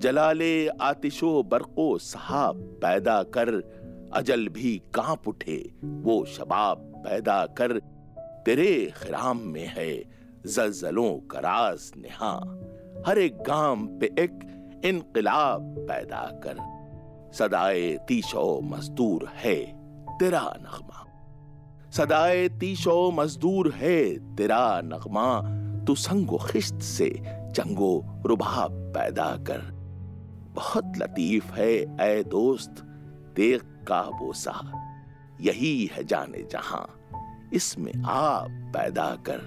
जलाले आतिशो बरको सहाब पैदा कर, अजल भी काँप उठे, वो शबाब पैदा कर। तेरे खिराम में है जलजलों का राज निहा, हर एक गाँव पे एक इनकलाब पैदा कर। सदाए तीशो मजदूर है तेरा नगमा। सदाए तीशो मजदूर है तेरा नगमा, तू संगो खिश्त से चंगो रुबाब पैदा कर। बहुत लतीफ है ए दोस्त। देख का बोसा यही है जाने जहाँ। इसमें आप पैदा कर।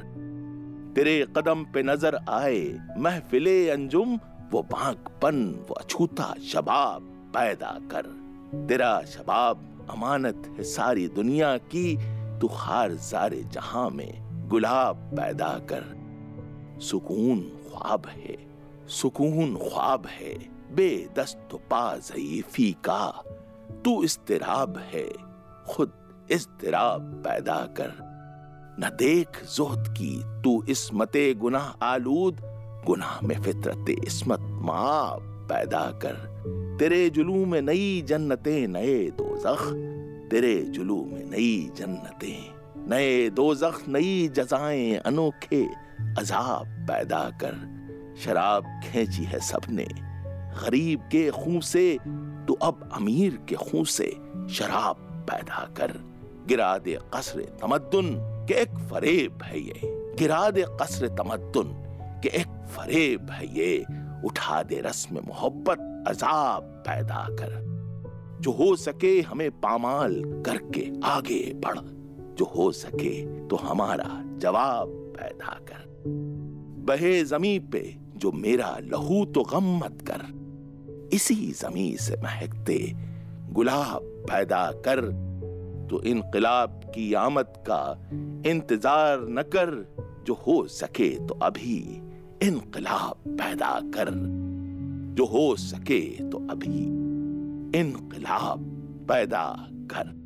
तेरे कदम पे नज़र आए, महफिले अंजुम, वो बांकपन वो अछूता शबाब पैदा कर। तेरा शबाब अमानत है सारी दुनिया की, तू हार सारे जहाँ में गुलाब पैदा कर। सुकून ख्वाब है, सुकून ख्वाब है। बेदस्त पा जयीफी का तू इस्तिराब है, खुद इस्तिराब पैदा कर। न देख जोहद की, तू इसमते गुनाह आलूद। गुनाह में फितरत इसमत माँ पैदा कर। तेरे जुलू में नई जन्नतें, नए दो दोजख। तेरे जुलू में नई जन्नतें, नए दो दोजख, नई जजाएँ, अनोखे अजाब पैदा कर। शराब खेची है सबने गरीब के खून से तो अब अमीर के खून से शराब पैदा कर। गिरा दे कसरे तमद्दुन, के एक फरेब है ये। गिरा दे कसर तमद्दुन, कि एक फरेब है ये। उठा दे रस्म मोहब्बत, अजाब पैदा कर। जो हो सके हमें पामाल करके आगे बढ़। जो हो सके तो हमारा जवाब पैदा कर। बहे जमी पे जो मेरा लहू तो गम मत कर। इसी जमी से महकते गुलाब पैदा कर तो इनकलाब की आमद का इंतज़ार न कर, जो हो सके तो अभी इनकलाब पैदा कर। जो हो सके तो अभी इनकलाब पैदा कर।